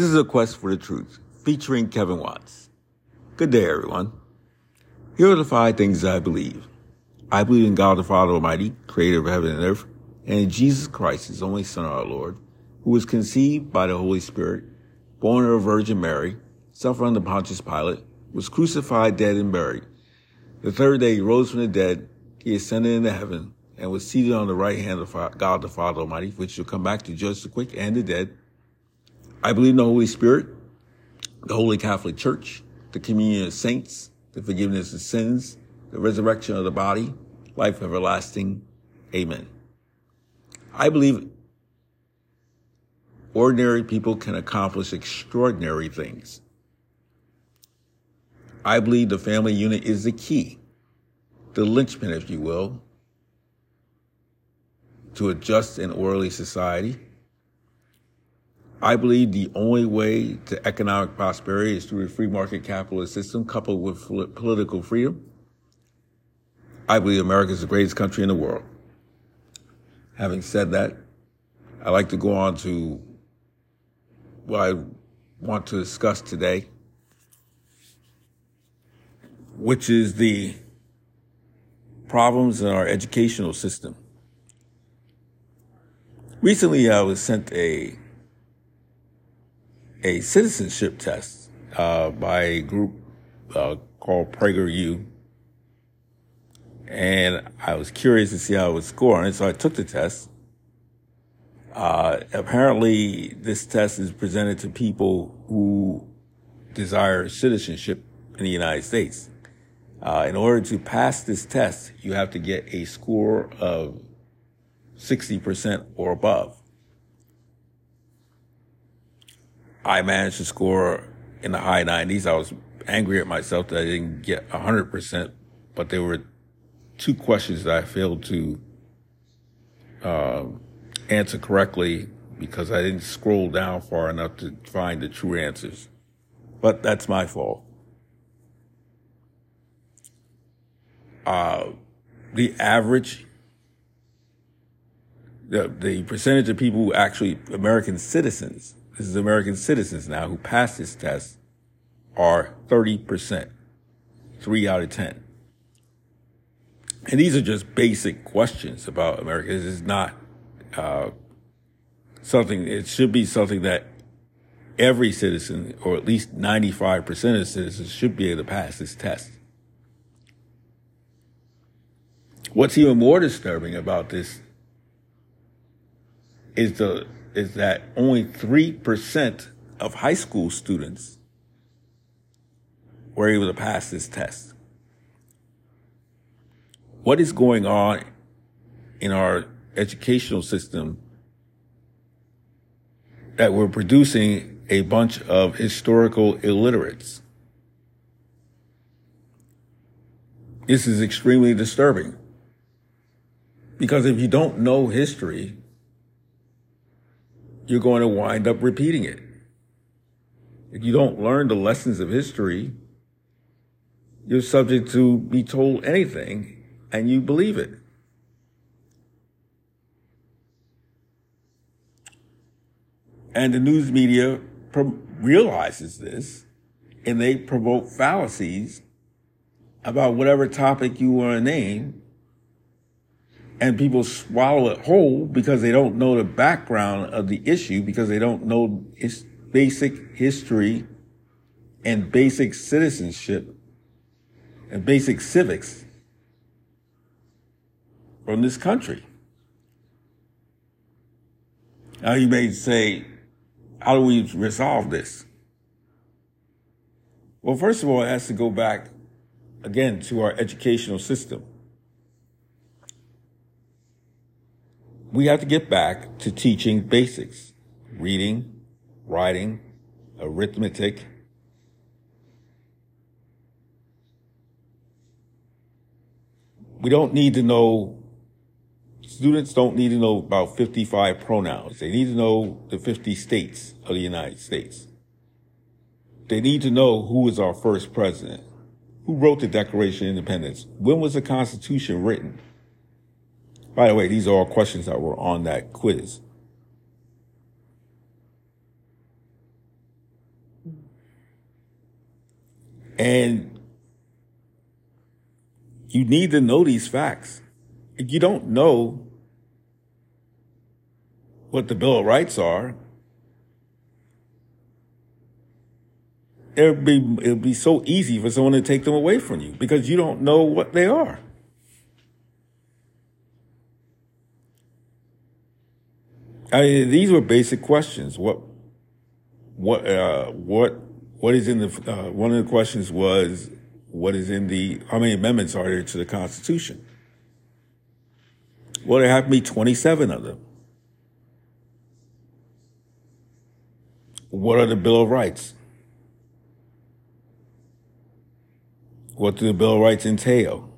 This is a quest for the truth, featuring Kevin Watts. Good day, everyone. Here are the five things I believe. I believe in God the Father Almighty, creator of heaven and earth, and in Jesus Christ, his only Son, our Lord, who was conceived by the Holy Spirit, born of a Virgin Mary, suffered under Pontius Pilate, was crucified, dead, and buried. The third day he rose from the dead, he ascended into heaven, and was seated on the right hand of God the Father Almighty, which shall come back to judge the quick and the dead. I believe in the Holy Spirit, the Holy Catholic Church, the communion of saints, the forgiveness of sins, the resurrection of the body, life everlasting. Amen. I believe ordinary people can accomplish extraordinary things. I believe the family unit is the key, the linchpin, if you will, to a just and orderly society. I believe the only way to economic prosperity is through a free market capitalist system coupled with political freedom. I believe America is the greatest country in the world. Having said that, I'd like to go on to what I want to discuss today, which is the problems in our educational system. Recently, I was sent a a citizenship test uh, by a group uh, called PragerU. And I was curious to see how I would score on it, so I took the test. Uh, apparently, this test is presented to people who desire citizenship in the United States. Uh, in order to pass this test, you have to get a score of 60% or above. I managed to score in the high 90s. I was angry at myself that I didn't get 100%, but there were two questions that I failed to uh, answer correctly because I didn't scroll down far enough to find the true answers. But that's my fault. Uh, the average, the, the percentage of people who actually, American citizens, this is American citizens now who pass this test are 30%, three out of 10. And these are just basic questions about America. This is not uh, something, it should be something that every citizen, or at least 95% of citizens, should be able to pass this test. What's even more disturbing about this is the is that only 3% of high school students were able to pass this test. What is going on in our educational system that we're producing a bunch of historical illiterates? This is extremely disturbing. Because if you don't know history, you're going to wind up repeating it. If you don't learn the lessons of history, you're subject to be told anything and you believe it. And the news media realizes this and they provoke fallacies about whatever topic you want to name and people swallow it whole because they don't know the background of the issue because they don't know its basic history and basic citizenship and basic civics from this country. Now you may say, how do we resolve this? Well, first of all, it has to go back again to our educational system. We have to get back to teaching basics, reading, writing, arithmetic. We don't need to know, students don't need to know about 55 pronouns. They need to know the 50 states of the United States. They need to know who is our first president, who wrote the Declaration of Independence, when was the Constitution written, by the way, these are all questions that were on that quiz. And you need to know these facts. If you don't know what the Bill of Rights are, it'd be, it'd be so easy for someone to take them away from you because you don't know what they are. I mean, these were basic questions. What, what, uh, what, what is in the? Uh, one of the questions was, what is in the? How many amendments are there to the Constitution? Well, there have to be twenty-seven of them. What are the Bill of Rights? What do the Bill of Rights entail?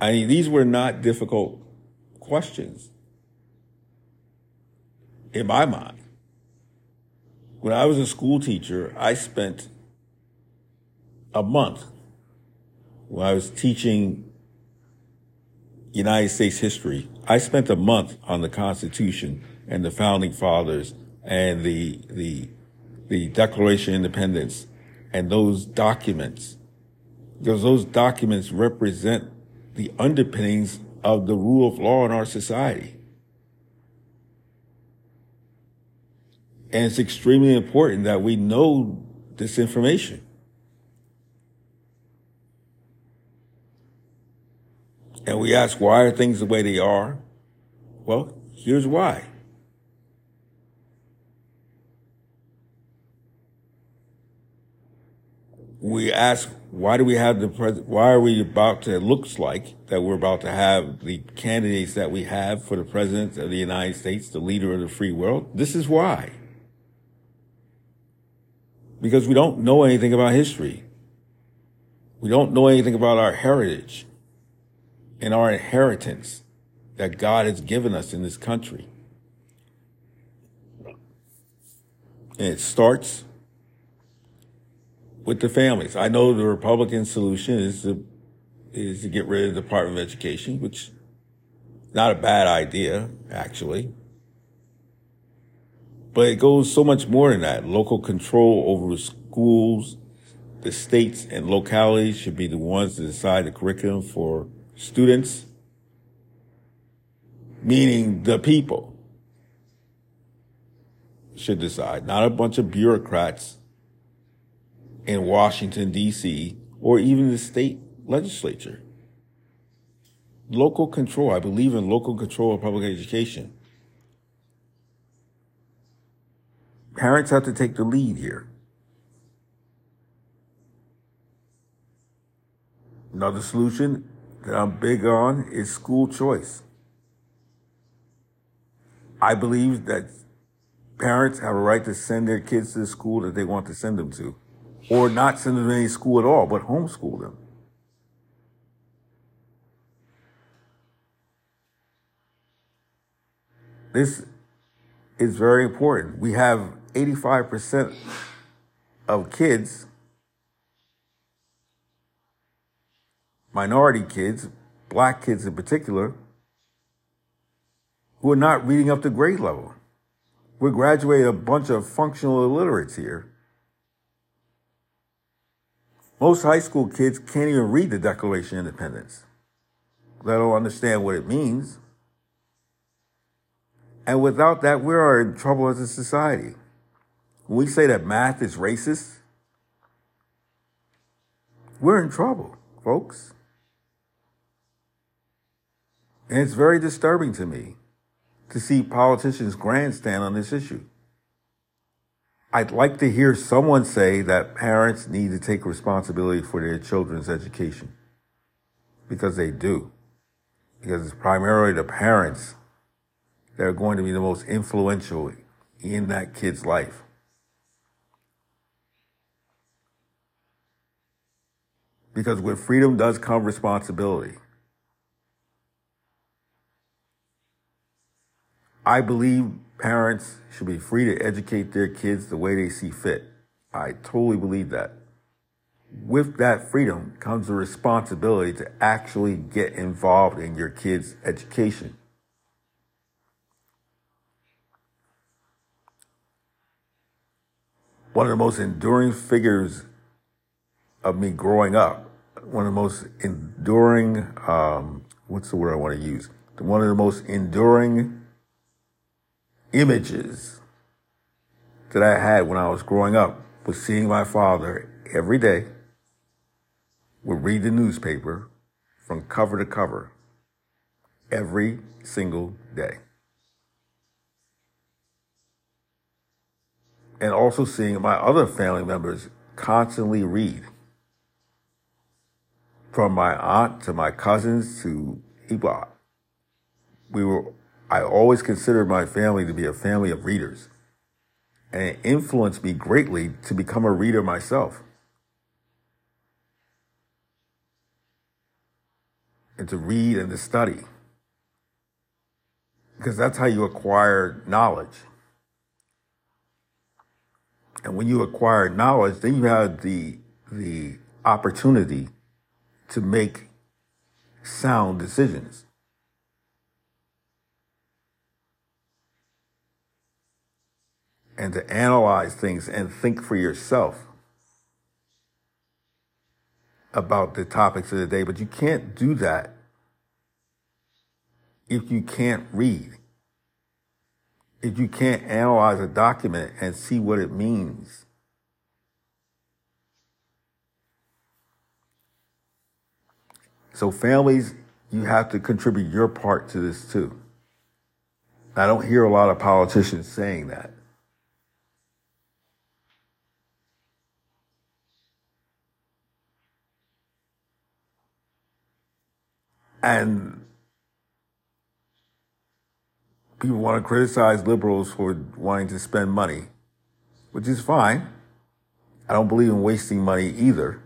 I mean, these were not difficult questions in my mind. When I was a school teacher, I spent a month when I was teaching United States history. I spent a month on the Constitution and the founding fathers and the, the, the Declaration of Independence and those documents, because those documents represent the underpinnings of the rule of law in our society. And it's extremely important that we know this information. And we ask, why are things the way they are? Well, here's why. We ask, why do we have the pres- why are we about to, it looks like that we're about to have the candidates that we have for the president of the United States, the leader of the free world? This is why. Because we don't know anything about history. We don't know anything about our heritage and our inheritance that God has given us in this country. And it starts with the families. I know the Republican solution is to is to get rid of the Department of Education, which not a bad idea, actually. But it goes so much more than that. Local control over schools, the states and localities should be the ones to decide the curriculum for students, meaning the people should decide, not a bunch of bureaucrats in Washington, D.C., or even the state legislature. Local control. I believe in local control of public education. Parents have to take the lead here. Another solution that I'm big on is school choice. I believe that parents have a right to send their kids to the school that they want to send them to or not send them to any school at all, but homeschool them. This is very important. We have 85% of kids, minority kids, black kids in particular, who are not reading up to grade level. We're graduating a bunch of functional illiterates here most high school kids can't even read the Declaration of Independence, let alone understand what it means. And without that, we are in trouble as a society. When we say that math is racist, we're in trouble, folks. And it's very disturbing to me to see politicians grandstand on this issue. I'd like to hear someone say that parents need to take responsibility for their children's education. Because they do. Because it's primarily the parents that are going to be the most influential in that kid's life. Because with freedom does come responsibility. I believe parents should be free to educate their kids the way they see fit. I totally believe that. With that freedom comes the responsibility to actually get involved in your kids' education. one of the most enduring figures of me growing up, one of the most enduring, um, what's the word I want to use? One of the most enduring images that I had when I was growing up was seeing my father every day would read the newspaper from cover to cover every single day. And also seeing my other family members constantly read. From my aunt to my cousins to people. We were, I always considered my family to be a family of readers. And it influenced me greatly to become a reader myself. And to read and to study because that's how you acquire knowledge. And when you acquire knowledge, then you have the, the opportunity to make sound decisions. And to analyze things and think for yourself about the topics of the day. But you can't do that if you can't read, if you can't analyze a document and see what it means. So families, you have to contribute your part to this too. I don't hear a lot of politicians saying that. And people want to criticize liberals for wanting to spend money, which is fine. I don't believe in wasting money either.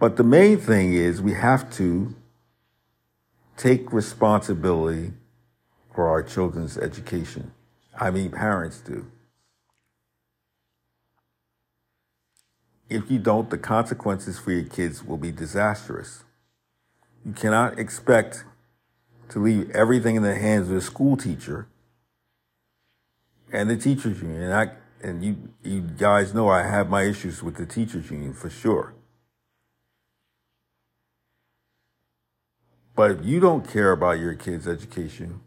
But the main thing is we have to take responsibility for our children's education. I mean, parents do. If you don't, the consequences for your kids will be disastrous. You cannot expect to leave everything in the hands of the school teacher and the teachers union. And I, and you, you guys know I have my issues with the teachers union for sure. But if you don't care about your kids' education,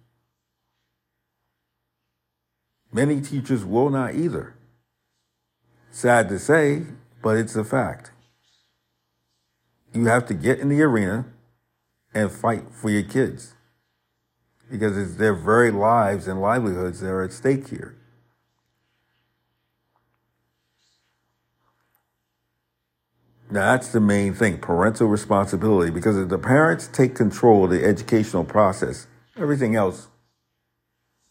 many teachers will not either. Sad to say, but it's a fact. You have to get in the arena and fight for your kids because it's their very lives and livelihoods that are at stake here. Now, that's the main thing parental responsibility because if the parents take control of the educational process, everything else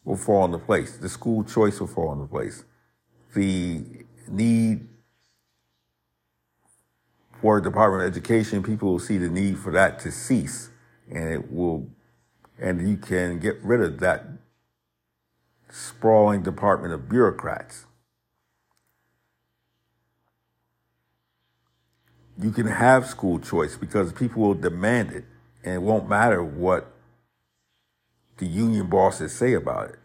will fall into place. The school choice will fall into place. The need for Department of Education, people will see the need for that to cease and it will and you can get rid of that sprawling department of bureaucrats. You can have school choice because people will demand it, and it won't matter what the union bosses say about it.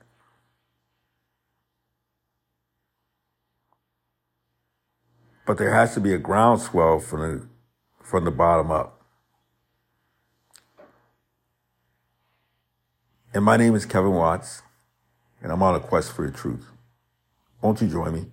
But there has to be a groundswell from the, from the bottom up. And my name is Kevin Watts, and I'm on a quest for the truth. Won't you join me?